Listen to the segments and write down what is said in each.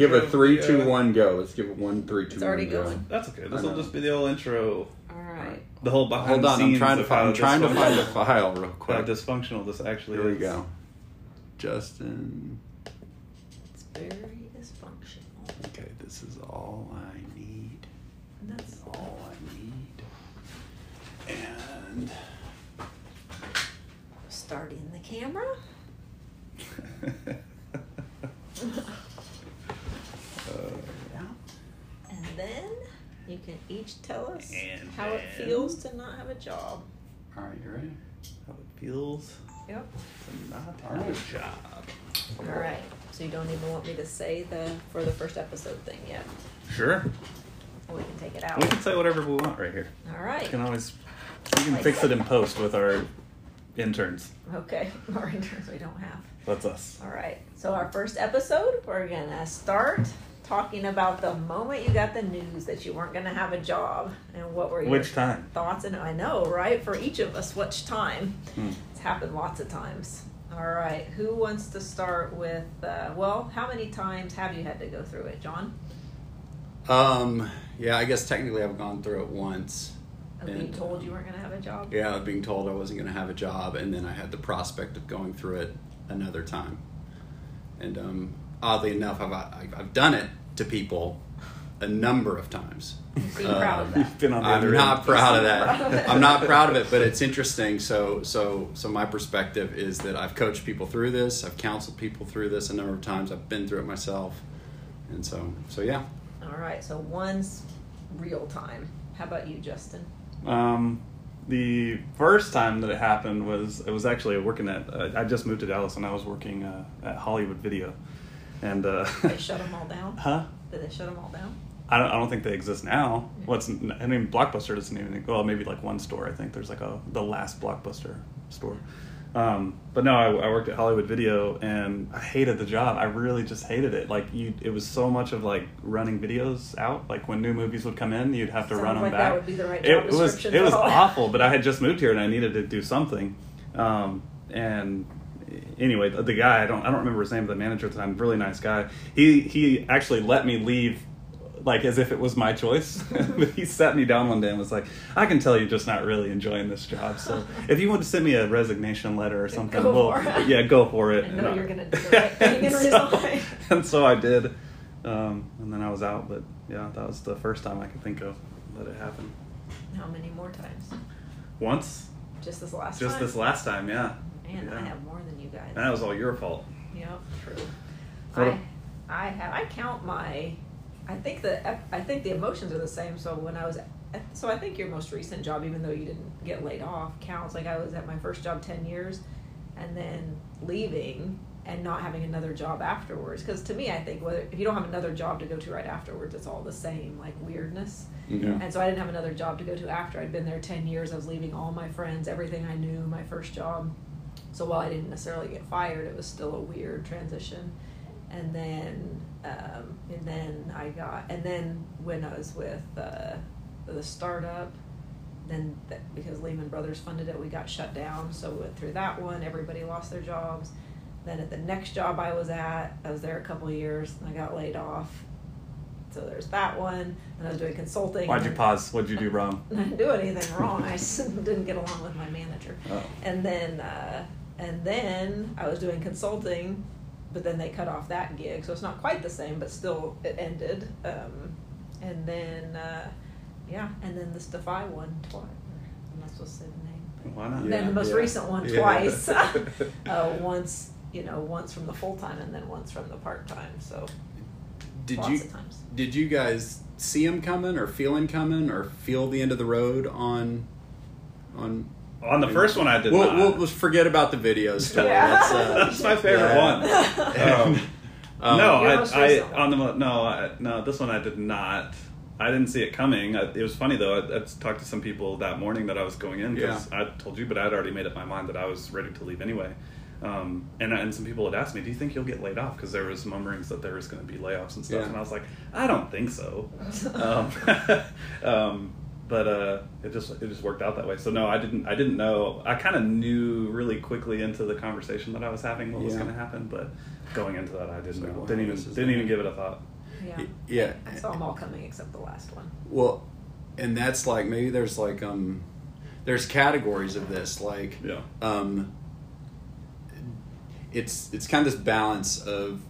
give a intro of three, the, two, one, go. Let's give it one, three, two, It's already one, go. going. That's okay. This I will know. just be the old intro. All right. The whole behind Hold the on, I'm scenes trying to of find. how I'm trying to find a dysfunctional- file real How quick. dysfunctional this actually Here we is. go. Justin. It's very dysfunctional. Okay, this is all I need. And that's All I need. And starting the camera. yeah. And then you can each tell us And how it then- feels to not have a job. All right, you ready? How it feels Yep. to not have right. a job. All right. So you don't even want me to say the for the first episode thing yet. Sure. We can take it out. We can say whatever we want right here. All We right. can always. We can fix it in post with our interns. Okay. Our interns we don't have. That's us. All right. So our first episode, we're gonna start talking about the moment you got the news that you weren't gonna have a job and what were your Which time? thoughts. And I know, right? For each of us, which time? Hmm. It's happened lots of times. All right. Who wants to start with? Uh, well, how many times have you had to go through it, John? Um. Yeah, I guess technically I've gone through it once. Of being And, told you weren't gonna have a job. Yeah, being told I wasn't going to have a job, and then I had the prospect of going through it another time. And um, oddly enough, I've I've I've done it to people a number of times. So you're proud of Um, that. Been on the I'm not end. proud of Proud of that. I'm not proud of it, but it's interesting. So, so, so my perspective is that I've coached people through this. I've counseled people through this a number of times. I've been through it myself, and so, so yeah. All right. So one's real time. How about you, Justin? Um, the first time that it happened was it was actually working at. Uh, I just moved to Dallas and I was working uh, at Hollywood Video, and uh, They shut them all down. huh? Did they shut them all down? I don't, I don't think they exist now. What's I mean, Blockbuster doesn't even. Well, maybe like one store. I think there's like a the last Blockbuster store. Um, but no, I, I worked at Hollywood Video and I hated the job. I really just hated it. Like you, it was so much of like running videos out. Like when new movies would come in, you'd have to Sounds run them like back. that would be the right job it was it was awful. But I had just moved here and I needed to do something. Um, and anyway, the, the guy I don't I don't remember his name, but the manager at the time, really nice guy. He he actually let me leave like as if it was my choice. he sat me down one day and was like, "I can tell you're just not really enjoying this job. So if you want to send me a resignation letter or something, Go well, for it. yeah, go for it." I know And you're gonna do the right thing and so, and so I did, um, and then I was out. But yeah, that was the first time I could think of that it happened. How many more times? Once, Just this last time. just time. this last time, yeah. Man, I have more than you guys. And that was all your fault. Yeah. true. I, I have. I count my. I think the. I think the emotions are the same. So when I was. So I think your most recent job, even though you didn't get laid off, counts. Like I was at my first job ten years, and then leaving and not having another job afterwards. Because to me, I think whether if you don't have another job to go to right afterwards, it's all the same like weirdness. Yeah. And so I didn't have another job to go to after. I'd been there 10 years. I was leaving all my friends, everything I knew, my first job. So while I didn't necessarily get fired, it was still a weird transition. And then, um, and then I got, and then when I was with uh, the startup, then th- because Lehman Brothers funded it, we got shut down. So we went through that one. Everybody lost their jobs. Then at the next job I was at, I was there a couple of years, and I got laid off. So there's that one. And I was doing consulting. Why'd you pause? What'd you do wrong? I didn't do anything wrong. I didn't get along with my manager. Oh. And then, uh, and then I was doing consulting, but then they cut off that gig, so it's not quite the same, but still it ended. Um, and then, uh, yeah, and then this Defy one twice. I'm not supposed to say the name. Why not? Yeah. then the most recent one Yeah. twice. uh, once, you know, once from the full time, and then once from the part time. So Did lots you of times. did you guys see him coming, or feel him coming, or feel the end of the road on on? On the first one, I did we'll, not. We'll, forget about the videos. Stuff. Yeah. That's, uh, That's my favorite Yeah. one. Um, Um, no, I, I on the no, I, no. This one I did not. I didn't see it coming. I, it was funny though. I, I talked to some people that morning that I was going in because I told you, but I'd already made up my mind that I was ready to leave anyway. Um, and and some people had asked me, "Do you think you'll get laid off?" Because there was murmurings that there was going to be layoffs and stuff, Yeah. and I was like, "I don't think so." um, um, but uh, it just it just worked out that way. So no, I didn't I didn't know. I kind of knew really quickly into the conversation that I was having what was going to happen, but going into that, I didn't like, know. didn't even didn't even give it a thought. Yeah. Yeah. I saw them all coming except the last one. Well, and that's like maybe there's like um, there's categories of this like Yeah. um, it's it's kind of this balance of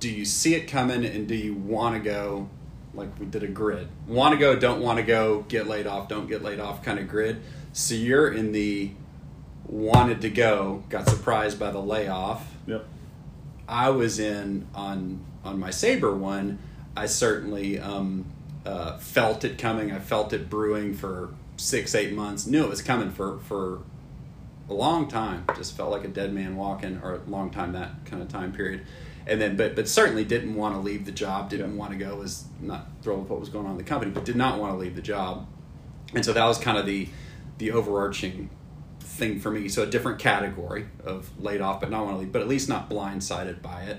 do you see it coming and do you want to go like we did a grid want to go don't want to go get laid off don't get laid off kind of grid so you're in the wanted to go got surprised by the layoff Yep. I was in on on my Sabre one. I certainly um, uh, felt it coming. I felt it brewing for six eight months. Knew it was coming for for a long time. Just felt like a dead man walking, or a long time that kind of time period. And then, but but certainly didn't want to leave the job. Didn't Yeah. want to go. Was not thrilled with what was going on in the company, but did not want to leave the job. And so that was kind of the the overarching thing for me. So a different category of laid off, but not want to leave, but at least not blindsided by it.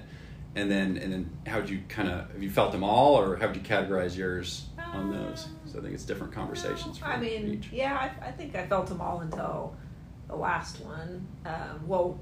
And then and then how would you kind of have you felt them all, or how would you categorize yours on those? So I think it's different conversations. No, for I mean, each. yeah, I, I think I felt them all until the last one. Um, well,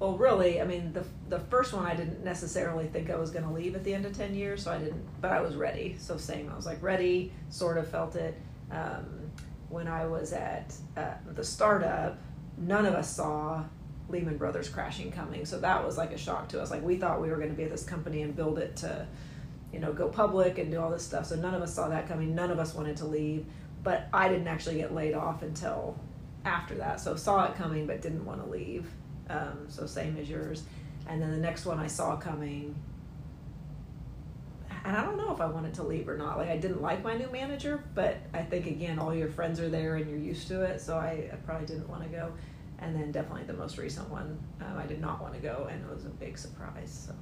well, really, I mean, the the first one I didn't necessarily think I was going to leave at the end of ten years, so I didn't. But I was ready. So same, I was like ready. Sort of felt it. Um, when I was at uh, the startup, none of us saw Lehman Brothers crashing coming, so that was like a shock to us. Like we thought we were going to be at this company and build it to you know, go public and do all this stuff. So none of us saw that coming. None of us wanted to leave. But I didn't actually get laid off until after that. So saw it coming, but didn't want to leave. Um, so same as yours. And then the next one I saw coming. And I don't know if I wanted to leave or not. Like I didn't like my new manager, but I think again, all your friends are there and you're used to it. So I, I probably didn't want to go. And then definitely the most recent one, um, I did not want to go, and it was a big surprise. So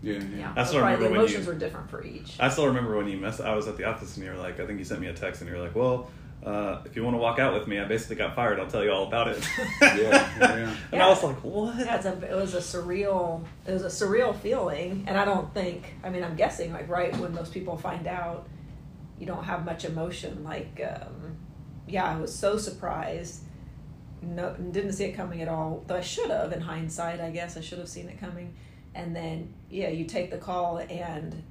yeah, yeah, yeah, That's so what I probably the remember when emotions you- were different for each. I still remember when you mess. I was at the office and you were like, I think you sent me a text and you were like, well. Uh, if you want to walk out with me, I basically got fired. I'll tell you all about it. Yeah, yeah. and I was like, "What?" Yeah, it's a, it was a surreal. It was a surreal feeling, and I don't think. I mean, I'm guessing like right when most people find out, you don't have much emotion. Like, um, yeah, I was so surprised. No, didn't see it coming at all. Though I should have, in hindsight, I guess I should have seen it coming. And then, yeah, you take the call and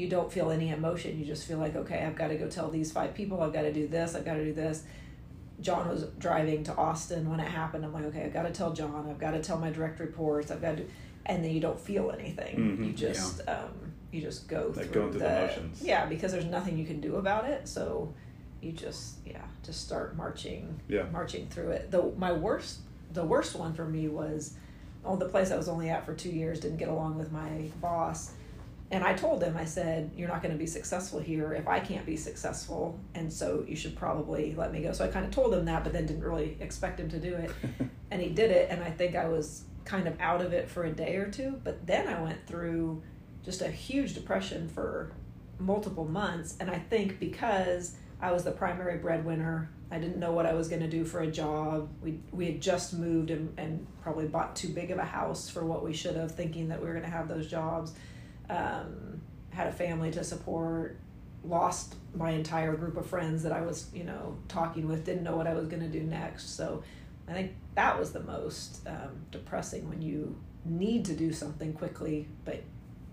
you don't feel any emotion. You just feel like, okay, I've got to go tell these five people. I've got to do this. I've got to do this. John was driving to Austin when it happened. I'm like, okay, I've got to tell John. I've got to tell my direct reports. I've got to, and then you don't feel anything. Mhm, you just, um, you just go Like through going through the motions. Yeah, because there's nothing you can do about it. So you just, yeah, just start marching, Yeah. marching through it. The my worst, the worst one for me was, oh, the place I was only at for two years didn't get along with my boss. And I told him, I said, You're not going to be successful here if I can't be successful. And so you should probably let me go. So I kind of told him that, but then didn't really expect him to do it. and he did it. And I think I was kind of out of it for a day or two. But then I went through just a huge depression for multiple months. And I think because I was the primary breadwinner, I didn't know what I was going to do for a job. We, we had just moved and, and probably bought too big of a house for what we should have, thinking that we were going to have those jobs um, had a family to support, lost my entire group of friends that I was, you know, talking with, didn't know what I was going to do next. So I think that was the most um, depressing when you need to do something quickly, but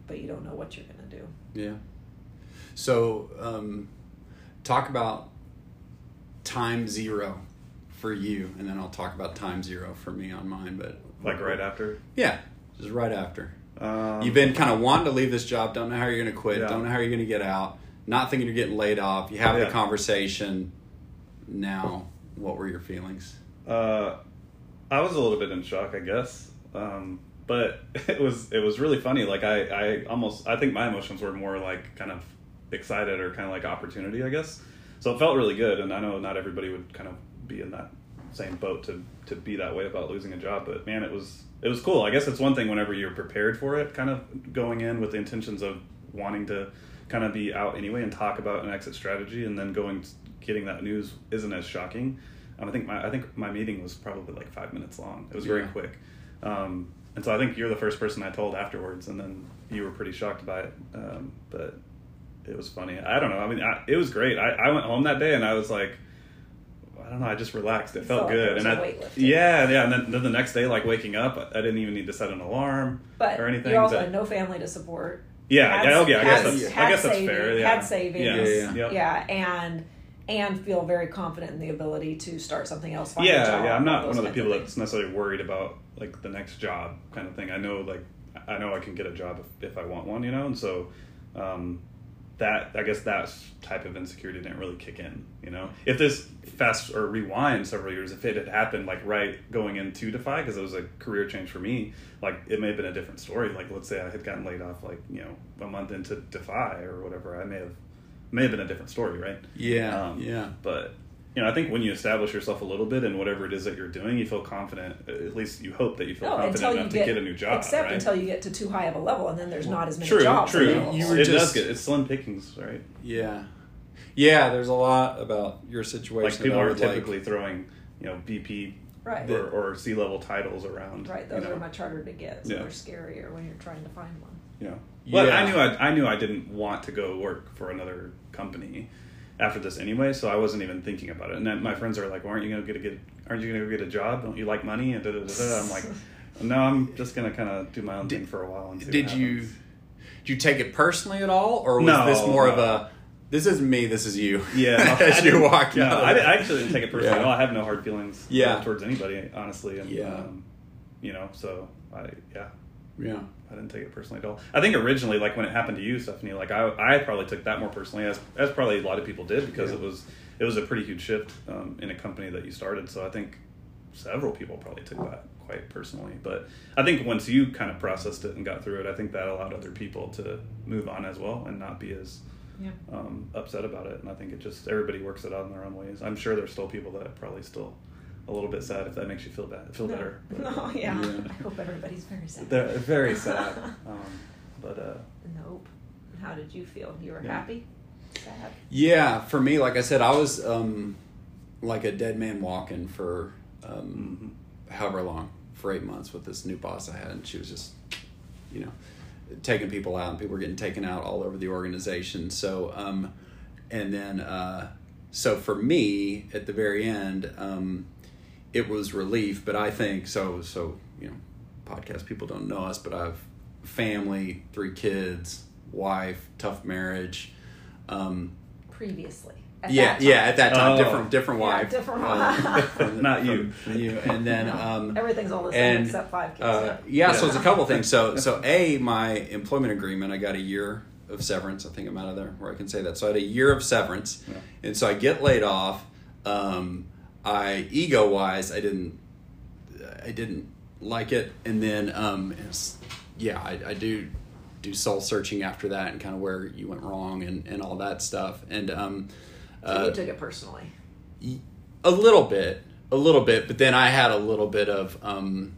but you don't know what you're going to do. Yeah. So, um, talk about time zero for you, and then I'll talk about time zero for me on mine. But like right after. yeah, just right after. Um, You've been kind of wanting to leave this job, don't know how you're going to quit, Yeah. don't know how you're going to get out, not thinking you're getting laid off. You have Yeah. the conversation. Now, what were your feelings? Uh, I was a little bit in shock, I guess. Um, but it was it was really funny. Like I, I almost I think my emotions were more like kind of excited or kind of like opportunity, I guess. So it felt really good, and I know not everybody would kind of be in that same boat to to be that way about losing a job. But man, it was it was cool. I guess it's one thing whenever you're prepared for it, kind of going in with the intentions of wanting to kind of be out anyway and talk about an exit strategy, and then going getting that news isn't as shocking. Um, I think my I think my meeting was probably like five minutes long. It was very Yeah. quick, um, and so I think you're the first person I told afterwards, and then you were pretty shocked by it. Um, but it was funny. I don't know. I mean, I, it was great. I, I went home that day and I was like, I don't know. I just relaxed. It felt felt good. and a I, weightlifting. yeah, yeah. And then, then the next day, like waking up, I didn't even need to set an alarm But or anything. you also but- had no family to support. yeah, had- yeah, oh, yeah. I guess had- that's, I had guess that's saving- fair. Yeah. Had savings. Yeah, Yeah, yeah. Yeah, and and feel very confident in the ability to start something else. Find a yeah, job, yeah. I'm not one of the people things. that's necessarily worried about like the next job kind of thing. I know like I know I can get a job if, if I want one, you know, and so um, that I guess that type of insecurity didn't really kick in, you know. If this fast or rewind several years, if it had happened like right going into Defy, because it was a career change for me, like it may have been a different story. Like let's say I had gotten laid off like you know a month into Defy or whatever, I may have may have been a different story, right? Yeah, Um, yeah. But you know, I think when you establish yourself a little bit in whatever it is that you're doing, you feel confident. At least you hope that you feel No, confident until you enough get, to get a new job. except right? until you get to too high of a level, and then there's not as many true, jobs. true. available. You were it just- does get it's slim pickings, right? Yeah. Yeah, there's a lot about your situation. Like people that I are would like- typically throwing you know VP right, or, or C level titles around. right. you Those know, are much harder to get, so Yeah. they're scarier when you're trying to find one. Yeah. But Yeah. I knew I, I knew I didn't want to go work for another company after this anyway, so I wasn't even thinking about it. And then my friends are like, well, "Aren't you gonna get a get? Aren't you gonna go get a job? Don't you like money?" And da, da, da, da. I'm like, "No, I'm just gonna kind of do my own thing for a while." And see Did you did you take it personally at all, or was No, this more of a this isn't me, this is you? Yeah, as you walk No, out. I, I actually didn't take it personally Yeah. I have no hard feelings Yeah. towards anybody, honestly. And, Yeah. um, you know, so I yeah, yeah. I didn't take it personally at all. I think originally, like when it happened to you, Stephanie, like I, I probably took that more personally, as as probably a lot of people did, because Yeah. it was it was a pretty huge shift um, in a company that you started. So I think several people probably took that quite personally. But I think once you kind of processed it and got through it, I think that allowed other people to move on as well and not be as Yeah. um, upset about it. And I think it just everybody works it out in their own ways. I'm sure there's still people that probably still a little bit sad if that makes you feel bad, feel no. better. But No, yeah. Yeah. I hope everybody's very sad. They're very sad. Um, but uh, Nope. How did you feel? You were Yeah. happy? Sad? Yeah, for me, like I said, I was um, like a dead man walking for um, however long, for eight months with this new boss I had, and she was just, you know, taking people out, and people were getting taken out all over the organization. So, um, and then, uh, so for me, at the very end, um, it was relief. But I think so. So you know, podcast people don't know us, but I've family, three kids, wife, tough marriage. Um, Previously. at yeah, yeah. At that time, Oh. different, different Yeah, wife, different uh, wife. from- Not you. from you, and then um, Everything's all the same and except five kids. uh, yeah, so it's a couple things. So, so a my employment agreement, I got a year of severance. I think I'm out of there where I can say that. So I had a year of severance, Yeah. and so I get laid off. Um, I ego wise, I didn't, I didn't like it, and then um, it's, yeah, I, I do do soul searching after that and kind of where you went wrong and, and all that stuff, and um, so uh, you took it personally. a little bit, a little bit, but then I had a little bit of um,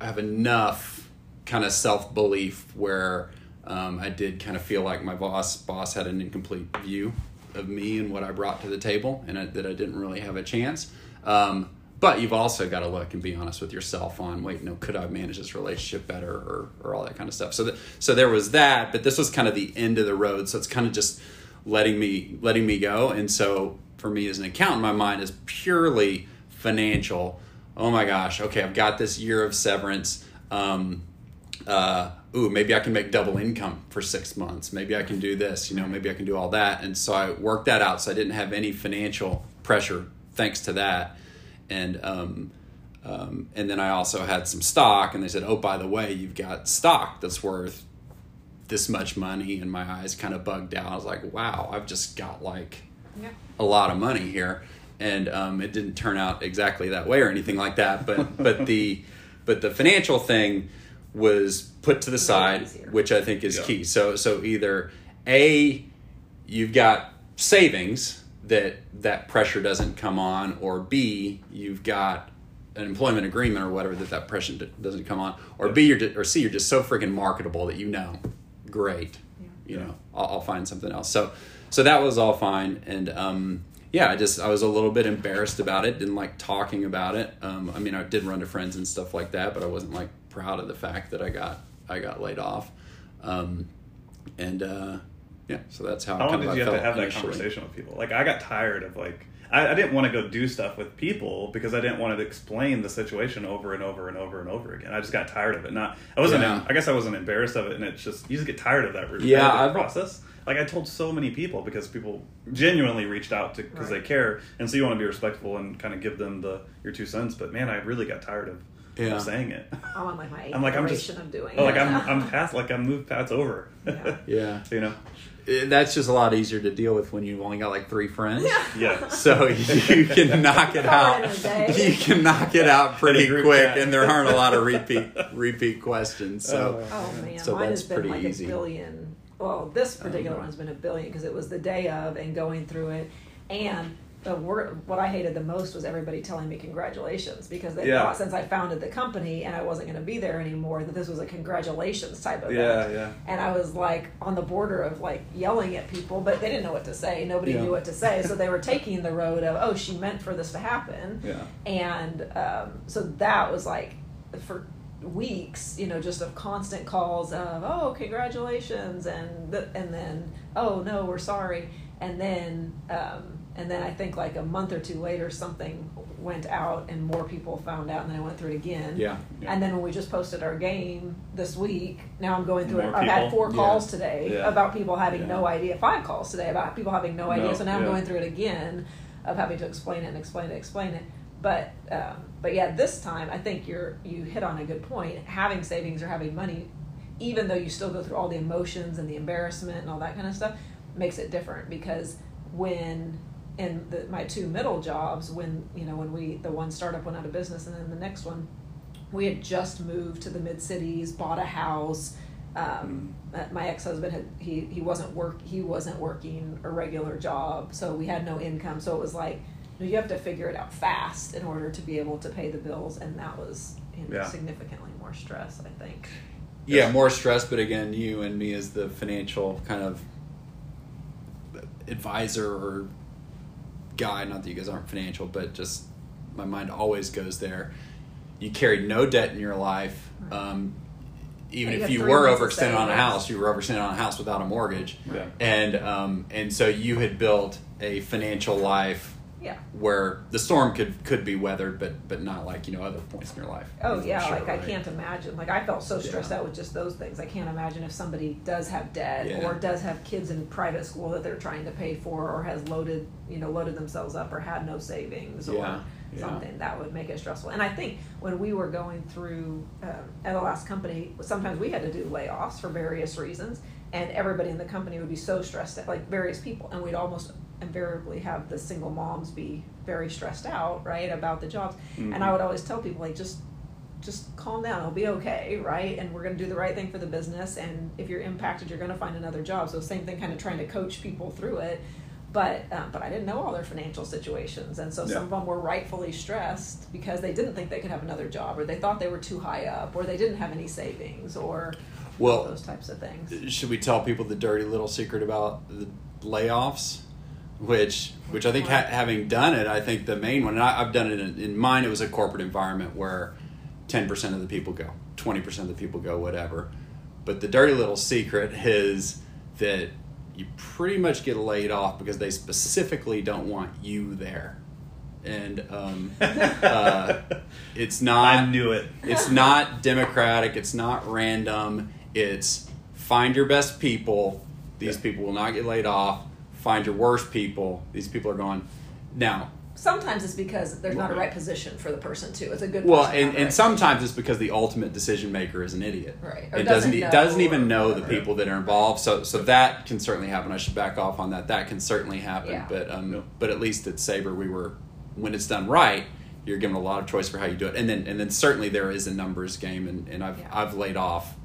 I have enough kind of self belief where um, I did kind of feel like my boss boss had an incomplete view of me and what I brought to the table, and I, that I didn't really have a chance. Um, but you've also got to look and be honest with yourself on wait, no, could I manage this relationship better, or or all that kind of stuff. So that so there was that, but this was kind of the end of the road. So it's kind of just letting me letting me go, and so for me as an accountant, my mind is purely financial. Oh my gosh, okay, I've got this year of severance. Um, uh, ooh, maybe I can make double income for six months. Maybe I can do this, you know, maybe I can do all that. And so I worked that out. So I didn't have any financial pressure thanks to that. And, um, um, and then I also had some stock, and they said, "Oh, by the way, you've got stock that's worth this much money." And my eyes kind of bugged out. I was like, "Wow, I've just got like Yeah. a lot of money here, and um, it didn't turn out exactly that way or anything like that. But but the but the financial thing was put to the side, easier. which I think is Yeah. key. So so either a you've got savings that that pressure doesn't come on, or b you've got an employment agreement or whatever that that pressure d- doesn't come on, or b you're ju- or c you're just so freaking marketable that you know, great, you know, I'll, I'll find something else. So so that was all fine, and um, yeah, I just I was a little bit embarrassed about it. Didn't like talking about it. Um, I mean, I did run to friends and stuff like that, but I wasn't like proud of the fact that I got I got laid off. Um, and uh, Yeah, so that's how. How long did you have to felt have that conversation with people? Like, I got tired of like, I, I didn't want to go do stuff with people because I didn't want to explain the situation over and over and over and over again. I just got tired of it. Not, I wasn't. Yeah. I guess I wasn't embarrassed of it, and it's just you just get tired of that repetitive Yeah, I've- process. Like I told so many people because people genuinely reached out to because Right. they care, and so you want to be respectful and kind of give them the your two cents. But man, I really got tired of, Yeah. of saying it. I'm on like my eighth I'm like I'm just iteration of doing oh, like. I'm I'm past like I'm moved past over. Yeah. Yeah, you know. That's just a lot easier to deal with when you've only got like three friends. Yeah. Yeah. So you can knock it out. it in a day. You can knock it out pretty In a group quick, and there aren't a lot of repeat repeat questions. So Oh man, So mine that's has been pretty like easy. a billion. Well, this particular Um, one's been a billion because it was the day of and going through it, and the word what I hated the most was everybody telling me congratulations because they Yeah. thought since I founded the company and I wasn't going to be there anymore that this was a congratulations type of Yeah, yeah. And I was like on the border of like yelling at people, but they didn't know what to say. Nobody Yeah. knew what to say, so they were taking the road of oh she meant for this to happen Yeah. and um, so that was like for weeks you know just of constant calls of oh congratulations and th- and then oh no we're sorry and then um, and then I think like a month or two later something went out and more people found out and then I went through it again yeah, Yeah. and then when we just posted our game this week, now I'm going through it. I've had people? four Yeah. calls today Yeah. about people having Yeah. no idea. Five calls today about people having no idea. No, so now I'm going through it again of having to explain it and explain it, explain it. But um, but yeah, this time I think you're you hit on a good point. Having savings or having money, even though you still go through all the emotions and the embarrassment and all that kind of stuff, makes it different because when in the, my two middle jobs, when you know when we the one startup went out of business and then the next one, we had just moved to the mid cities, bought a house. Um, uh, my ex husband had he he wasn't work he wasn't working a regular job, so we had no income. So it was like you have to figure it out fast in order to be able to pay the bills, and that was you know, Yeah. significantly more stress. I think. yeah, more stress. But again, you and me as the financial kind of advisor or guy. Not that you guys aren't financial, but just my mind always goes there. You carried no debt in your life. Um, even you if you were overextended on a house, you were overextended on a house without a mortgage, Yeah. and um, and so you had built a financial life Yeah. where the storm could could be weathered, but but not like you know other points in your life. Oh yeah, sure, like I can't imagine. Like I felt so stressed Yeah. out with just those things. I can't imagine if somebody does have debt Yeah. or does have kids in private school that they're trying to pay for, or has loaded, you know, loaded themselves up or had no savings Yeah, or something that would make it stressful. And I think when we were going through um, at the last company, sometimes we had to do layoffs for various reasons, and everybody in the company would be so stressed out, like various people, and we'd almost invariably have the single moms be very stressed out, right, about the jobs. And I Mhm. would always tell people like just just calm down it'll be okay right and we're going to do the right thing for the business and if you're impacted you're going to find another job so same thing kind of trying to coach people through it but um, but i didn't know all their financial situations and so Yeah. some of them were rightfully stressed because they didn't think they could have another job or they thought they were too high up or they didn't have any savings or Well, those types of things should we tell people the dirty little secret about the layoffs which which i think ha- having done it i think the main one and I, i've done it in, in mine it was a corporate environment where 10% of the people go 20% of the people go whatever but the dirty little secret is that you pretty much get laid off because they specifically don't want you there and um, uh, it's not I knew it. it's not democratic. It's not random. It's find your best people. These Yeah. people will not get laid off. Find your worst people. These people are gone. Now, sometimes it's because there's not a right position for the person too it's a good well, and, and right sometimes it's because the ultimate decision maker is an idiot. Right. Or It doesn't doesn't it doesn't even know the people that are involved. So so that can certainly happen. I should back off on that. That can certainly happen. Yeah. But um, Yeah. but at least at Sabre we were when it's done right. You're given a lot of choice for how you do it, and then and then certainly there is a numbers game, and, and I've Yeah. I've laid off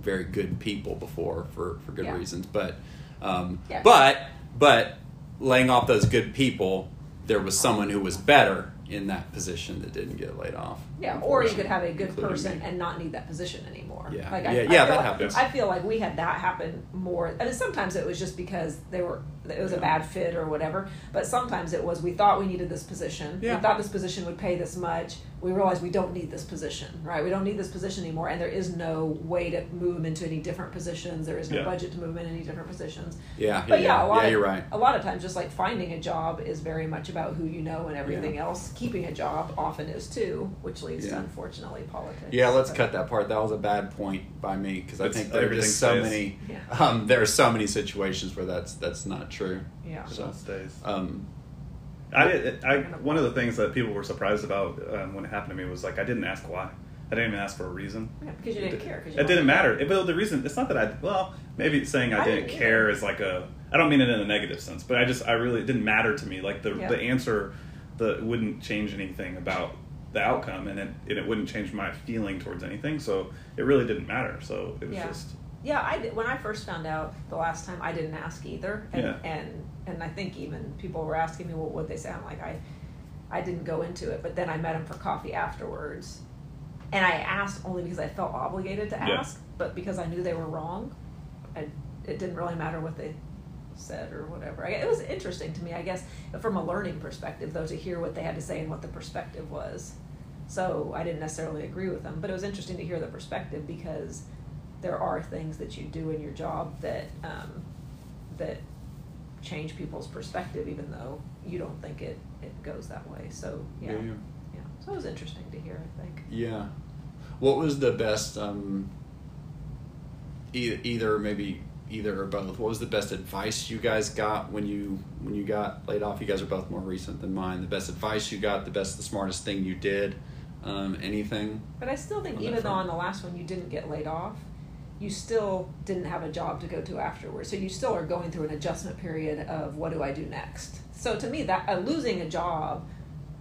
very good people before for, for good Yeah. reasons, but um, Yeah. but but laying off those good people, there was someone who was better. in that position that didn't get laid off. Yeah, or you could have a good person me. and not need that position anymore. Yeah. like Yeah, I, yeah, I feel that like, happens. I feel like we had that happen more, and sometimes it was just because they were it was a bad fit or whatever. But sometimes it was we thought we needed this position. Yeah. We thought this position would pay this much. We realize we don't need this position, right? We don't need this position anymore, and there is no way to move them into any different positions. There is no Yeah. budget to move them in any different positions. Yeah, But yeah, a lot yeah, of, you're right. A lot of times, just like finding a job is very much about who you know and everything Yeah. else. Keeping a job often is too, which leads to unfortunately politics. Yeah, let's But- cut that part. That was a bad point by me because I think there are just so stays. many. Yeah. Um, there are so many situations where that's that's not true. Yeah. It all stays. Um, I, did- I one of the things that people were surprised about um, when it happened to me was like I didn't ask why. I didn't even ask for a reason. Yeah, because you didn't care. 'cause you It didn't matter. It, but the reason it's not that I well maybe saying I, I didn't didn't care either. is like a I don't mean it in a negative sense, but I just I really it didn't matter to me. Like the Yeah. the answer the wouldn't change anything about the outcome, and it and it wouldn't change my feeling towards anything. So it really didn't matter. So it was Yeah. just Yeah, I did, when I first found out the last time, I didn't ask either, and Yeah. and and I think even people were asking me what would they. I'm like I, I didn't go into it, but then I met him for coffee afterwards, and I asked only because I felt obligated to Yeah. ask, but because I knew they were wrong, I, it didn't really matter what they said or whatever. I, it was interesting to me, I guess, from a learning perspective, though, to hear what they had to say and what the perspective was. So I didn't necessarily agree with them, but it was interesting to hear the perspective because there are things that you do in your job that um, that change people's perspective, even though you don't think it, it goes that way. So yeah, Yeah, yeah. yeah. So it was interesting to hear. I think. Yeah. What was the best? Um, either, either maybe either or both. What was the best advice you guys got when you when you got laid off? You guys are both more recent than mine. The best advice you got, the best, the smartest thing you did, um, anything. But I still think, even though on the last one you didn't get laid off, you still didn't have a job to go to afterwards. So you still are going through an adjustment period of what do I do next. So to me, that uh, losing a job,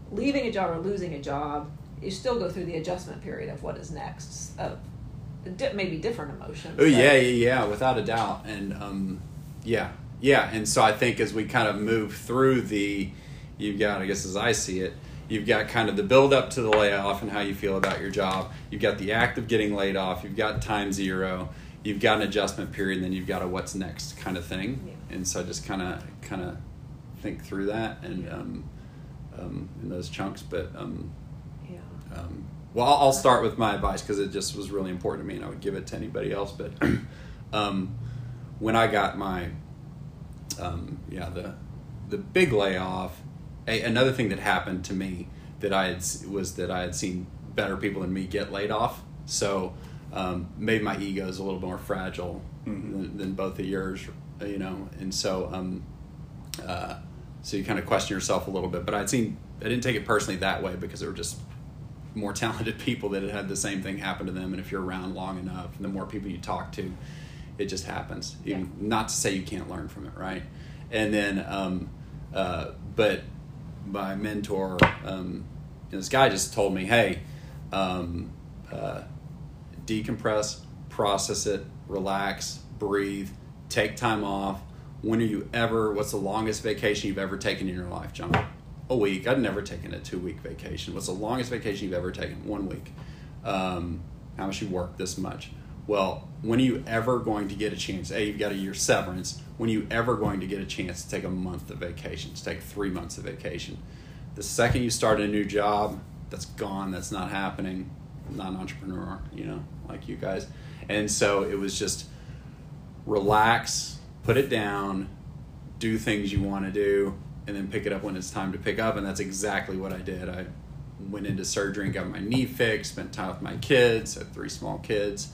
leaving a job or losing a job, you still go through the adjustment period of what is next. Of di- maybe different emotions. Oh yeah, yeah, yeah, without a doubt. And um, yeah, yeah. And so I think as we kind of move through the, you've got, I guess as I see it, you've got kind of the build up to the layoff and how you feel about your job. You've got the act of getting laid off. You've got time zero. You've got an adjustment period, and then you've got a what's next kind of thing. Yeah. And so I just kind of kind of think through that and um, um, in those chunks. But um, Yeah. um, well, I'll, I'll start with my advice because it just was really important to me, and I would give it to anybody else. But um, when I got my, um, yeah, the the big layoff, a, another thing that happened to me that I had was that I had seen better people than me get laid off, so um, made my egos a little more fragile Mhm. than, than both of yours, you know, and so. Um, uh, so you kind of question yourself a little bit. But I'd seen I didn't take it personally that way because there were just more talented people that had had the same thing happen to them. And if you're around long enough, and the more people you talk to, it just happens. Even, Not to say you can't learn from it, right? And then, um, uh, but my mentor, um, this guy just told me, hey, um, uh, decompress, process it, relax, breathe, take time off. When are you ever, what's the longest vacation you've ever taken in your life, John? A week. I've never taken a two week vacation. What's the longest vacation you've ever taken? One week. Um, how much you work this much? Well, when are you ever going to get a chance? A, you've got a year severance. When are you ever going to get a chance to take a month of vacation, to take three months of vacation? The second you start a new job, that's gone. That's not happening. I'm not an entrepreneur, you know, like you guys. And so it was just relax, put it down, do things you want to do, and then pick it up when it's time to pick up. And that's exactly what I did. I went into surgery and got my knee fixed, spent time with my kids, had three small kids,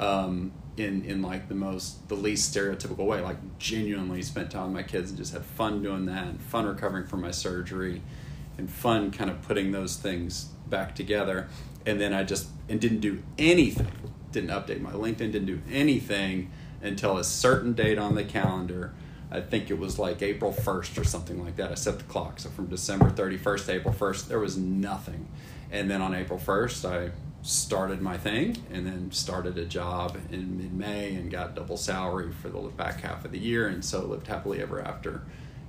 um, in, in like the most, the least stereotypical way, like genuinely spent time with my kids and just had fun doing that and fun recovering from my surgery and fun kind of putting those things back together. And then I just, and didn't do anything, didn't update my LinkedIn, didn't do anything until a certain date on the calendar. I think it was like April 1st or something like that. I set the clock. So from December 31st to April 1st, there was nothing. And then on April 1st, I started my thing and then started a job in mid May and got double salary for the back half of the year. And so lived happily ever after,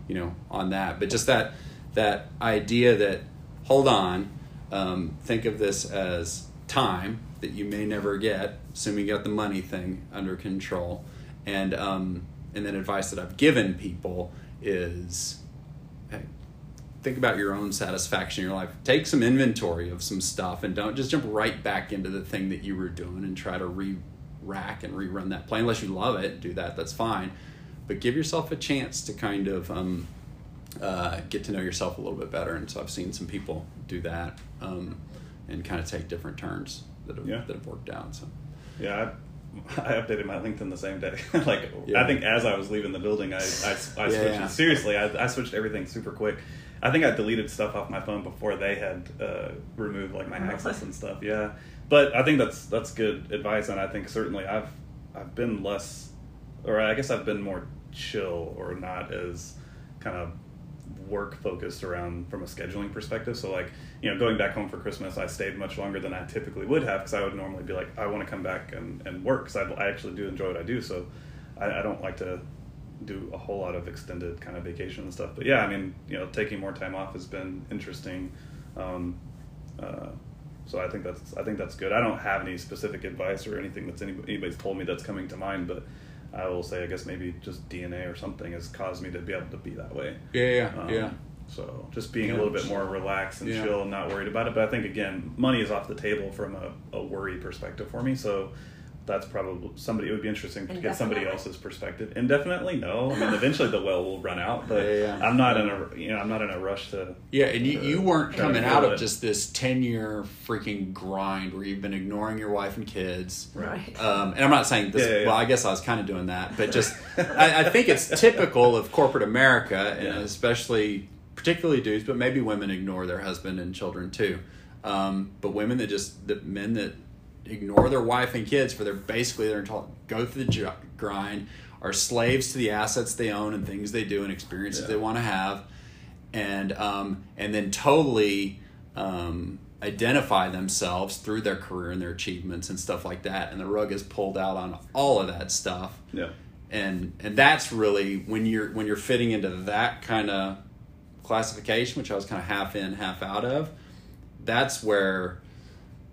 you know, on that. But just that, that idea that hold on. Um, think of this as time that you may never get, assuming you got the money thing under control. And um, and then advice that I've given people is, hey, think about your own satisfaction in your life. Take some inventory of some stuff, and don't just jump right back into the thing that you were doing and try to re rack and rerun that play. Unless you love it, do that. That's fine. But give yourself a chance to kind of um, uh, get to know yourself a little bit better. And so I've seen some people do that um, and kind of take different turns that have, Yeah. that have worked out. So Yeah, I, I updated my LinkedIn the same day. like, Yeah. I think as I was leaving the building, I, I, I switched. Yeah. Seriously, I, I switched everything super quick. I think I deleted stuff off my phone before they had uh, removed like my Really? access and stuff. Yeah, but I think that's that's good advice, and I think certainly I've I've been less, or I guess I've been more chill or not as kind of work focused around from a scheduling perspective. So like, you know, going back home for Christmas, I stayed much longer than I typically would have because I would normally be like, I want to come back and, and work because I, I actually do enjoy what I do. So I, I don't like to do a whole lot of extended kind of vacation and stuff. But yeah, I mean, you know, taking more time off has been interesting. Um, uh, so I think that's I think that's good. I don't have any specific advice or anything that's any, anybody's told me that's coming to mind, but I will say I guess maybe just DNA or something has caused me to be able to be that way. yeah, yeah, Um, yeah. So just being Yeah. a little bit more relaxed and Yeah. chill and not worried about it. But I think again, money is off the table from a, a worry perspective for me. So that's probably somebody. It would be interesting to get somebody else's perspective. Indefinitely, no. I mean, eventually the well will run out. But Yeah, yeah. I'm not in a you know I'm not in a rush to. Yeah, and you, you weren't coming out feel of it. just this 10 year freaking grind where you've been ignoring your wife and kids. Right. Um, and I'm not saying this, Yeah, yeah, yeah. well, I guess I was kind of doing that, but just, I, I think it's typical of corporate America, and Yeah. especially, particularly dudes, but maybe women ignore their husband and children too. Um, but women that just, the men that ignore their wife and kids for their basically their entire, go through the grind, are slaves to the assets they own and things they do and experiences Yeah. they want to have and um, and then totally um, identify themselves through their career and their achievements and stuff like that. And the rug is pulled out on all of that stuff. Yeah. And and that's really when you're when you're fitting into that kind of classification, which I was kind of half in, half out of. That's where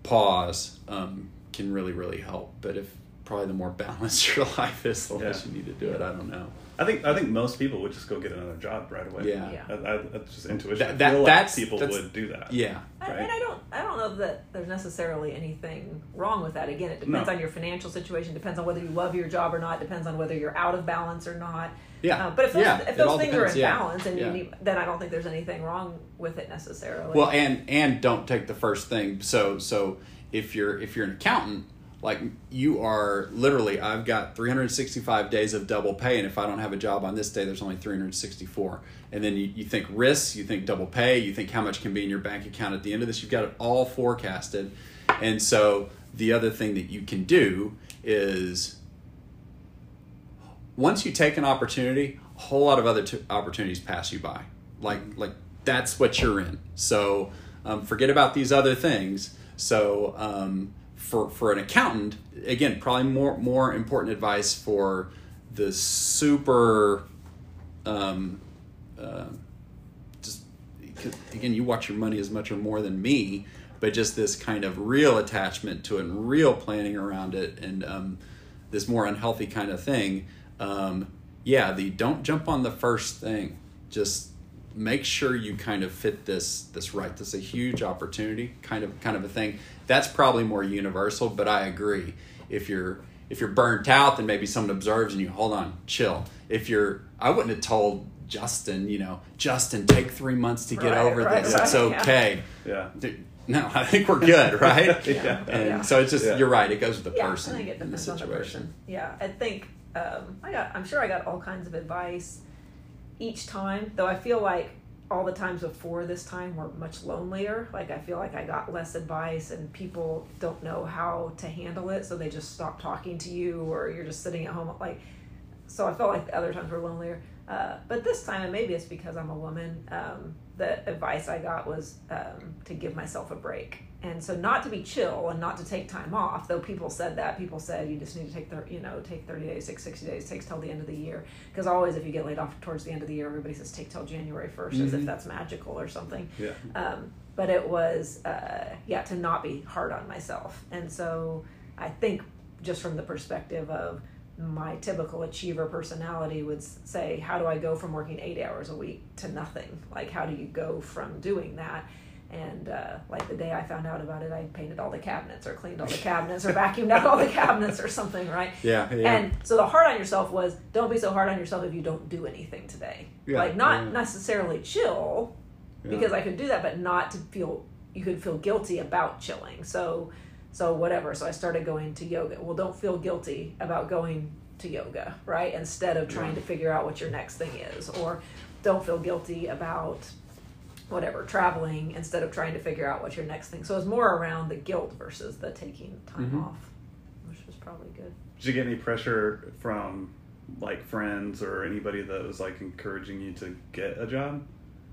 pause um, can really really help. But if probably the more balanced your life is, the less Yeah. you need to do it. I don't know. I think I think most people would just go get another job right away. Yeah. Yeah. I, I, that's just intuition. That- I that- feel like that's- people that's- would do that. Yeah. I, Right. and I don't, I don't know that there's necessarily anything wrong with that. Again, it depends No. on your financial situation, depends on whether you love your job or not, depends on whether you're out of balance or not. Yeah. Uh, but if those, Yeah. if those things depends, are in yeah. balance, and Yeah. you need, then I don't think there's anything wrong with it necessarily. Well, and and don't take the first thing. So so if you're if you're an accountant, like you are literally, I've got 365 days of double pay, and if I don't have a job on this day, there's only 364. And then you, you think risks, you think double pay, you think how much can be in your bank account at the end of this. You've got it all forecasted, and so the other thing that you can do is once you take an opportunity, a whole lot of other t- opportunities pass you by. Like like that's what you're in. So um, forget about these other things. So um, for for an accountant, again, probably more more important advice for the super. Um, uh, just again, you watch your money as much or more than me, but just this kind of real attachment to it and real planning around it, and um, this more unhealthy kind of thing. Um, yeah, the don't jump on the first thing. Just make sure you kind of fit this this right. This is a huge opportunity, kind of kind of a thing. That's probably more universal, but I agree. If you're if you're burnt out, then maybe someone observes and you hold on, chill. If you're, I wouldn't have told Justin, you know, Justin, take three months to get Right, over right, this. right, it's okay. Yeah. Dude, No, I think we're good, right? Yeah. And Yeah. so it's just Yeah. you're right. It goes with the yeah, person I think it in the depends on the situation. person. Yeah, I think um, I got. I'm sure I got all kinds of advice each time, though. I feel like all the times before this time were much lonelier. Like I feel like I got less advice, and people don't know how to handle it, so they just stop talking to you, or you're just sitting at home. Like, so I felt like the other times were lonelier. Uh, but this time, and maybe it's because I'm a woman, um, the advice I got was um, to give myself a break. And so not to be chill and not to take time off, though people said that. People said you just need to take, thir- you know, take 30 days, take 60 days, takes till the end of the year. Because always if you get laid off towards the end of the year, everybody says take till January 1st as Mhm. if that's magical or something. Yeah. Um, but it was uh, yeah to not be hard on myself and so i think just from the perspective of my typical achiever personality would say how do i go from working eight hours a week to nothing like how do you go from doing that and uh, like the day i found out about it i painted all the cabinets or cleaned all the cabinets or vacuumed out all the cabinets or something right Yeah, yeah. and so the hard on yourself was don't be so hard on yourself if you don't do anything today. Yeah, like not yeah. necessarily chill because I could do that, but not to feel you could feel guilty about chilling. So so whatever. So I started going to yoga. Well, don't feel guilty about going to yoga, right? Instead of trying to figure out what your next thing is, or don't feel guilty about whatever traveling instead of trying to figure out what your next thing. So it's more around the guilt versus the taking time Mhm. off, which was probably good. Did you get any pressure from like friends or anybody that was like encouraging you to get a job?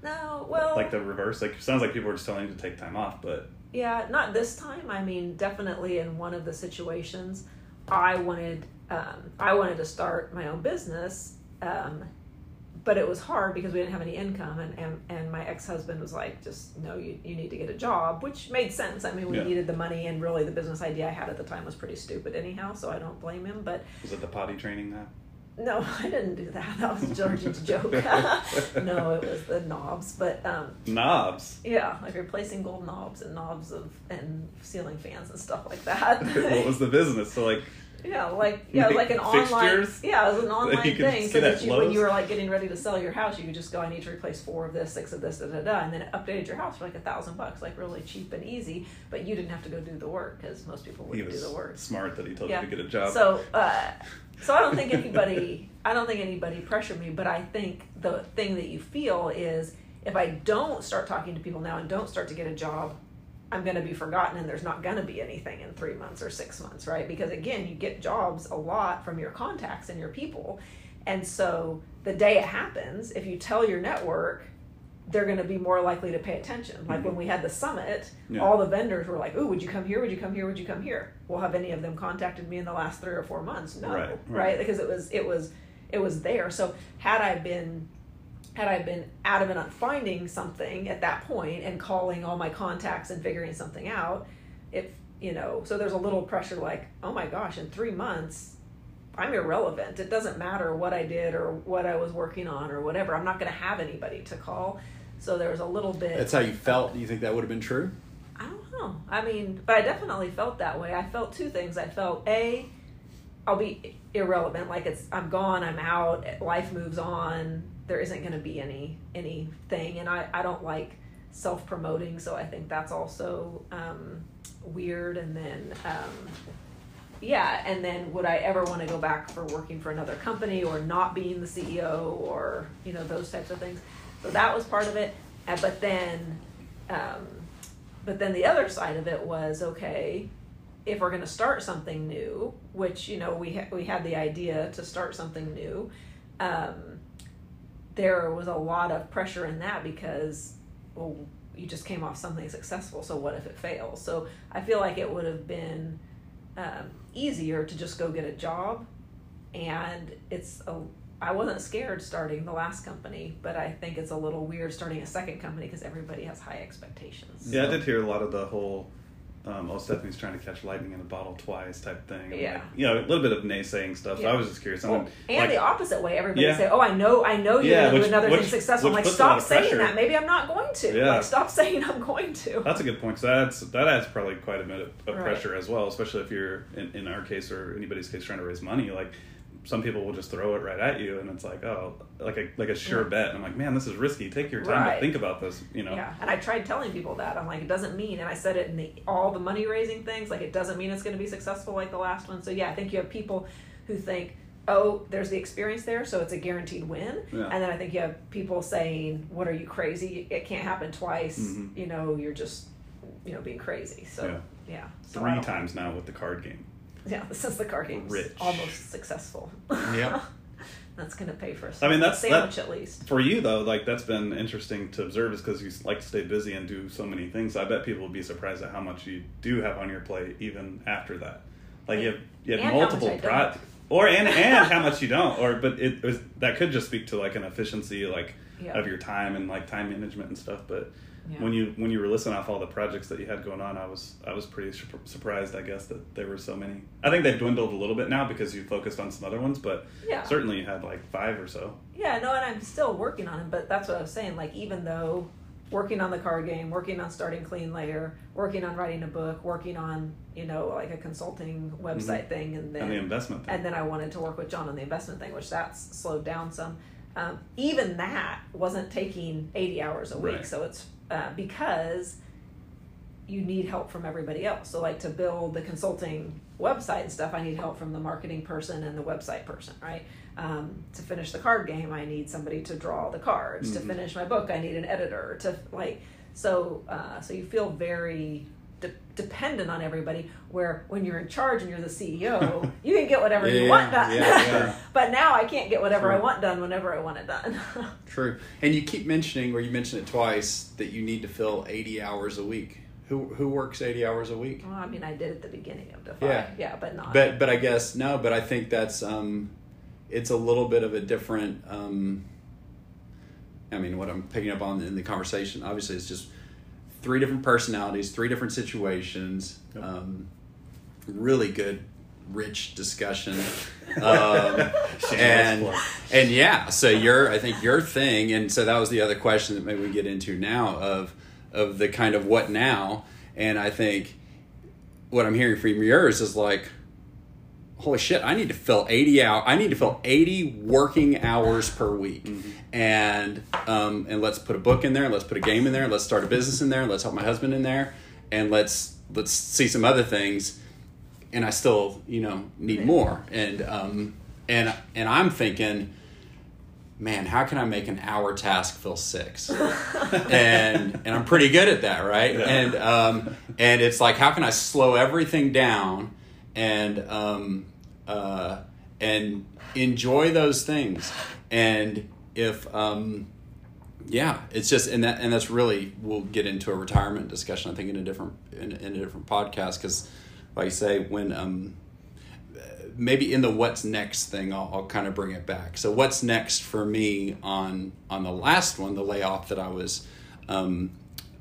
No, well, Like the reverse? Like sounds like people were just telling you to take time off, but yeah, not this time. I mean, definitely in one of the situations, I wanted, um, I wanted to start my own business, um, but it was hard because we didn't have any income, and and, and my ex husband was like, just no, you you need to get a job, which made sense. I mean, we Yeah. needed the money, and really the business idea I had at the time was pretty stupid anyhow, so I don't blame him. But was it the potty training that? no, I didn't do that. That was Georgie's joke. no, it was the knobs, but. Um, Knobs. Yeah, like replacing gold knobs and knobs of and ceiling fans and stuff like that. what was the business? So like yeah, like yeah, like an online yeah, it was an online you thing. So at that you, when you were like getting ready to sell your house, you could just go, I need to replace four of this, six of this, da da da, and then it updated your house for like a thousand bucks, like really cheap and easy. But you didn't have to go do the work because most people wouldn't do the work. smart that he told Yeah. you to get a job. So, uh, so I don't think anybody, I don't think anybody pressured me, but I think the thing that you feel is if I don't start talking to people now and don't start to get a job, I'm going to be forgotten and there's not going to be anything in three months or six months, right? Because again, you get jobs a lot from your contacts and your people. And so the day it happens, if you tell your network, they're going to be more likely to pay attention. Like when mm-hmm. we had the summit, Yeah. all the vendors were like, "Ooh, would you come here? Would you come here? Would you come here?" Well, have any of them contacted me in the last three or four months? No, Right, right? right. Because it was it was it was there. So had I been had I been adamant on finding something at that point and calling all my contacts and figuring something out, if you know, so there's a little pressure like, oh my gosh, in three months, I'm irrelevant. It doesn't matter what I did or what I was working on or whatever. I'm not going to have anybody to call. So there was a little bit. That's how you felt. Do you think that would have been true? I don't know. I mean, but I definitely felt that way. I felt two things. I felt a, I'll be irrelevant. Like it's, I'm gone. I'm out. Life moves on. There isn't going to be any anything, and I I don't like self promoting. So I think that's also um, weird. And then. Um, yeah, and then would I ever want to go back for working for another company or not being the CEO or you know those types of things? So that was part of it. Uh, but then, um, but then the other side of it was okay. If we're going to start something new, which you know we ha- we had the idea to start something new, um, there was a lot of pressure in that because well you just came off something successful. So what if it fails? So I feel like it would have been um, easier to just go get a job and it's a I wasn't scared starting the last company, but I think it's a little weird starting a second company because everybody has high expectations. Yeah, I did hear a lot of the whole, um, oh, Stephanie's trying to catch lightning in a bottle twice type thing. Yeah. Like, you know, a little bit of naysaying stuff. So I was just curious. Well, and like, the opposite way, everybody Yeah. say, "Oh, I know, I know you're Yeah, going to do another which- thing successful." I'm like, puts a lot stop saying that. Maybe I'm not going to. Yeah. Like, stop saying I'm going to. That's a good point. So that's that adds probably quite a bit of, of Right. pressure as well, especially if you're in, in our case or anybody's case trying to raise money. Like some people will just throw it right at you, and it's like, oh, like a like a sure Yeah. bet. And I'm like, man, this is risky. Take your time Right. to think about this. You know, Yeah, and I tried telling people that. I'm like, it doesn't mean, and I said it in the, all the money raising things, like, it doesn't mean it's going to be successful like the last one. So, yeah, I think you have people who think, oh, there's the experience there, so it's a guaranteed win. Yeah. And then I think you have people saying, what are you crazy? It can't happen twice. Mhm. You know, you're just, you know, being crazy. So, Yeah. yeah. So three times now with the card game. Yeah, since the card game's Rich. almost successful. Yeah. That's going to pay for a I mean, that's- sandwich that- at least. For you though, like that's been interesting to observe, is because you like to stay busy and do so many things. I bet people would be surprised at how much you do have on your plate even after that. Like you have you have And how much multiple I or and and how much you don't, or but it was that could just speak to like an efficiency like Yeah. of your time and like time management and stuff. But Yeah. when you when you were listing off all the projects that you had going on, I was I was pretty sur- surprised, I guess, that there were so many. I think they've dwindled a little bit now because you focused on some other ones, but Yeah. certainly you had like five or so. Yeah, no, and I'm still working on it, but that's what I was saying. Like, even though working on the card game, working on starting Clean Layer, working on writing a book, working on, you know, like a consulting website thing, and then Mm-hmm. And the investment thing. and then I wanted to work with John on the investment thing, which that's slowed down some. Um, even that wasn't taking 80 hours a week. Right. So it's uh, because you need help from everybody else. So, like to build the consulting website and stuff, I need help from the marketing person and the website person, right? Um, to finish the card game, I need somebody to draw the cards. To Mhm. finish my book, I need an editor. To like, so uh, so you feel very de- dependent on everybody. Where when you're in charge and you're the CEO, you can get whatever you want done. yeah, yeah. but now I can't get whatever I want done whenever I want it done. True. And you keep mentioning, or you mentioned it twice, that you need to fill 80 hours a week. Who who works 80 hours a week? well, I mean, I did at the beginning of Defy. Yeah. yeah, but not. But but I guess no. But I think that's um, it's a little bit of a different. Um, I mean, what I'm picking up on in the conversation, obviously, is just three different personalities, three different situations. Yep. Um, really good, rich discussion. Um, and and yeah, so your I think your thing, and so that was the other question that maybe we get into now of of the kind of what now, and I think what I'm hearing from yours is like, holy shit, I need to fill 80 hour, I need to fill 80 working hours per week, and um, and let's put a book in there, let's put a game in there, let's start a business in there, let's help my husband in there, and let's let's see some other things and I still, you know, need more. And um, and and I'm thinking, man, how can I make an hour task feel six? and and I'm pretty good at that, right? Yeah. And um, and it's like, how can I slow everything down and um, uh, and enjoy those things? And if um, yeah, it's just and that and that's really we'll get into a retirement discussion. I think in a different in, in a different podcast because, like I say, when um, maybe in the what's next thing, I'll, I'll kind of bring it back. So what's next for me on on the last one, the layoff that I was um,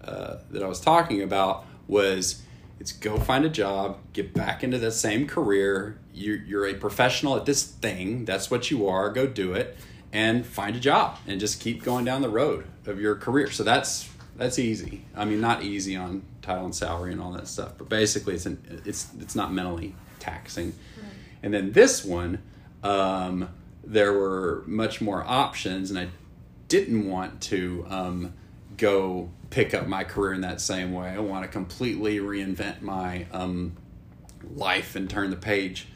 uh, that I was talking about was it's go find a job, get back into the same career. You're, you're a professional at this thing. That's what you are. Go do it and find a job and just keep going down the road of your career. So that's that's easy. I mean, not easy on title and salary and all that stuff, but basically, it's an, it's it's not mentally taxing. And then this one, um, there were much more options, and I didn't want to um, go pick up my career in that same way. I want to completely reinvent my um, life and turn the page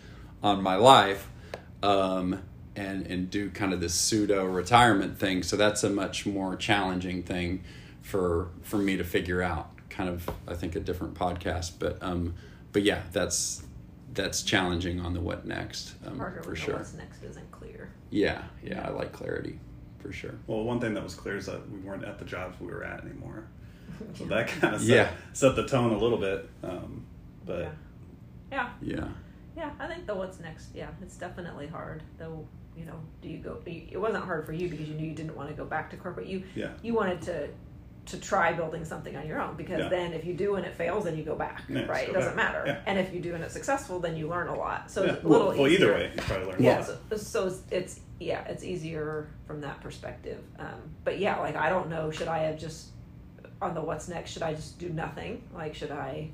on my life um, and and do kind of this pseudo retirement thing. So that's a much more challenging thing for for me to figure out. Kind of, I think, a different podcast, but um, but yeah, that's that's challenging on the what next um, for sure. what's next isn't clear. Yeah, yeah, I like clarity for sure. Well, one thing that was clear is that we weren't at the jobs we were at anymore. So that kind of set, Yeah. set the tone a little bit. Um, but Yeah. Yeah. Yeah, Yeah, I think the what's next. Yeah, it's definitely hard. Though, you know, do you go? It wasn't hard for you because you knew you didn't want to go back to corporate. You yeah, you wanted to to try building something on your own because Yeah. then if you do and it fails, then you go back. Yeah, right? go It doesn't back. matter. Yeah. And if you do and it's successful, then you learn a lot. So yeah. it's a little Well, well, either way, you probably learn a Yeah, lot. so, so it's, it's yeah, it's easier from that perspective. Um, but yeah, like I don't know, should I have just on the what's next? Should I just do nothing? Like should I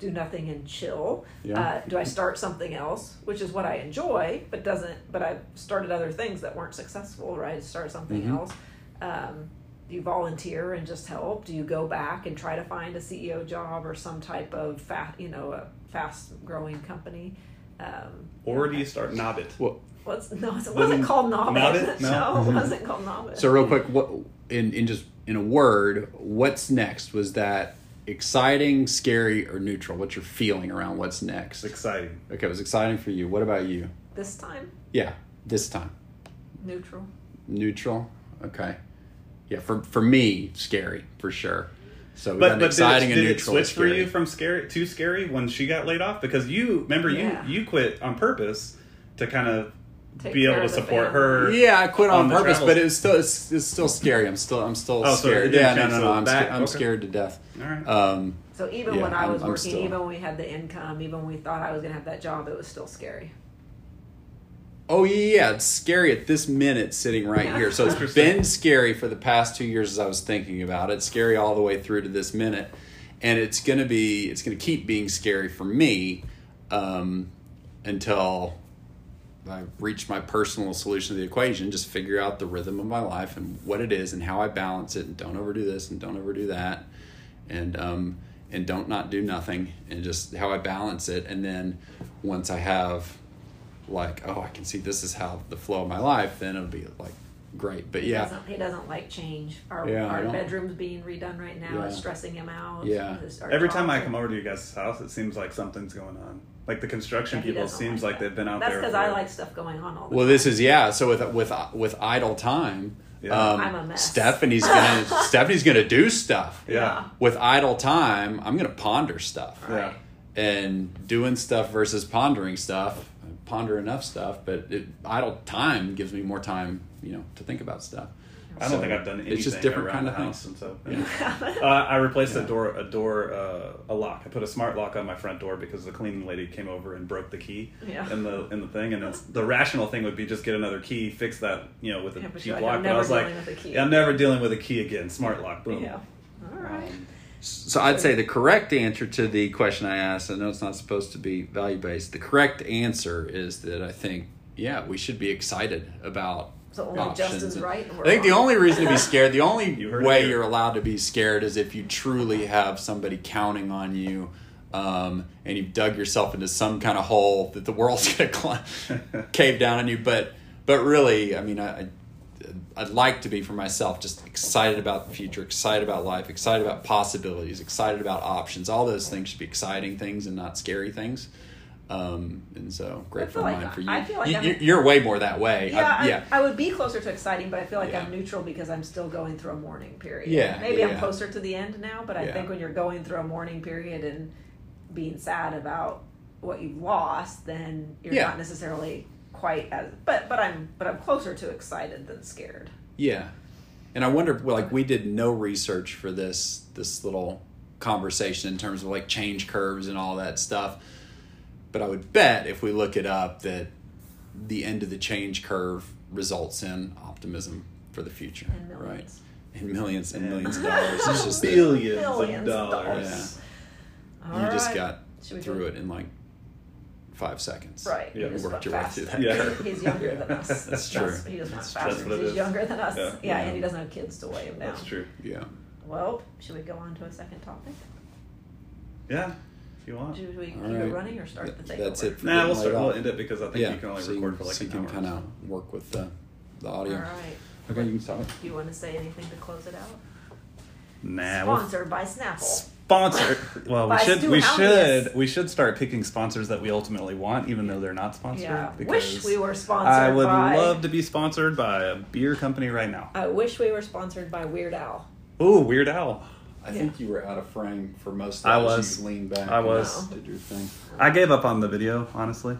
do nothing and chill? Yeah. Uh, do I start something else, which is what I enjoy, but doesn't? But I've started other things that weren't successful. Right? Start something Mhm. else. Um, do you volunteer and just help? Do you go back and try to find a CEO job or some type of fast, you know, a fast growing company? Um, Or do you start Nobbit? well, What's no? It wasn't Wasn't called Nobbit. Nobbit? No? it wasn't called Nobbit. So real quick, what in in just in a word, what's next? Was that exciting, scary, or neutral? What's your feeling around what's next? Exciting. Okay, it was exciting for you. What about you? this time, Yeah, this time neutral. neutral. Okay, yeah, for for me, scary for sure. So But got but exciting did, it, and did it neutral. switch for you from scary to scary when she got laid off? Because you remember Yeah. you you quit on purpose to kind of Take be able to support family. her. Yeah, I quit on, on purpose, travels. but it's still it's, it's still scary. I'm still I'm still Oh, scared. didn't yeah, no, no, no. I'm, that- scared, I'm okay. scared to death. All right. Um, So even Yeah, when I I'm- was I'm working, still- even when we had the income, even when we thought I was gonna have that job, it was still scary. oh yeah, it's scary at this minute sitting right Yeah. here. So it's been scary for the past two years as I was thinking about it. Scary all the way through to this minute, and it's gonna be it's gonna keep being scary for me um, until I reach my personal solution to the equation. Just figure out the rhythm of my life and what it is and how I balance it, and don't overdo this and don't overdo that, and um, and don't not do nothing, and just how I balance it. And then once I have like, oh, I can see this is how the flow of my life, then it'll be like great. But He yeah, doesn't, he doesn't like change. Our, Yeah, our bedroom's being redone right now. Yeah. It's stressing him out. Yeah. Every time I come over to you guys' house, it seems like something's going on. Like the construction Yeah, people doesn't seems like like that. they've been out That's there. That's because I like stuff going on all the time. Well, time. this is yeah. So with with with idle time, Yeah. um, I'm a mess. Stephanie's gonna Stephanie's gonna do stuff. Yeah. With idle time, I'm gonna ponder stuff. Yeah. And doing stuff versus pondering stuff. I ponder enough stuff, but it, idle time gives me more time, you know, to think about stuff. I don't So think I've done anything It's just different around kind of the house, things. and so uh, I replaced a door, a door, uh, a lock. I put a smart lock on my front door because the cleaning lady came over and broke the key Yeah. in the in the thing. And it's, the rational thing would be just get another key, fix that, you know, with a Yeah, cheap like, lock. I'm but I was like, dealing with a key. yeah, I'm never dealing with a key again. Smart lock, boom. Yeah. All right. Um, So I'd say the correct answer to the question I asked, I know it's not supposed to be value based. The correct answer is that I think, yeah, we should be excited about So only options. Justin's right and we're I think the only reason to be scared, the only You way you're allowed to be scared is if you truly have somebody counting on you. Um, and you've dug yourself into some kind of hole that the world's going to cl- cave down on you. But, but really, I mean, I, I- I'd like to be for myself just excited about the future, excited about life, excited about possibilities, excited about options. All those things should be exciting things and not scary things. Um, and so great for like mine for you. I feel like you, you're way more that way. Yeah, I, yeah. I would be closer to exciting, but I feel like Yeah. I'm neutral because I'm still going through a mourning period. Yeah, maybe yeah, I'm closer to the end now, but I think when you're going through a mourning period and being sad about what you've lost, then you're not necessarily quite as. But but I'm but I'm closer to excited than scared. Yeah, and I wonder, like we did no research for this this little conversation in terms of like change curves and all that stuff. But I would bet if we look it up that the end of the change curve results in optimism for the future, And right? millions. And millions and Yeah. millions of dollars. It's just that billions, of of dollars. dollars. you All just got through do- it in like five seconds. Right. Yeah, he just worked went your way through that Yeah. curve. He's younger than us. That's true. He just went That's faster. true. That's He's is. younger than us. Yeah. Yeah. Yeah. and he doesn't have kids to weigh him down. That's true. Yeah. Well, should we go on to a second topic? Yeah, if you want. Should we keep All it running or start the thing? That's over? it. For Nah, we'll start. We'll end it because I think yeah, you can only so you record can- for like so an you can hour. kind of work with the, the audio. All right. Okay, you can stop it. Do you want to say anything to close it out? Nah, we'll Sponsored by Snapple. sponsor. Well, we should Stu we Helmius. should we should start picking sponsors that we ultimately want, even though they're not sponsored. Yeah. Wish we were sponsored I would by. love to be sponsored by a beer company right now. I wish we were sponsored by Weird Al. Ooh, Weird Al. I Yeah. think you were out of frame for most of I it as was. You leaned back. I and was. Did your thing. I gave up on the video, honestly.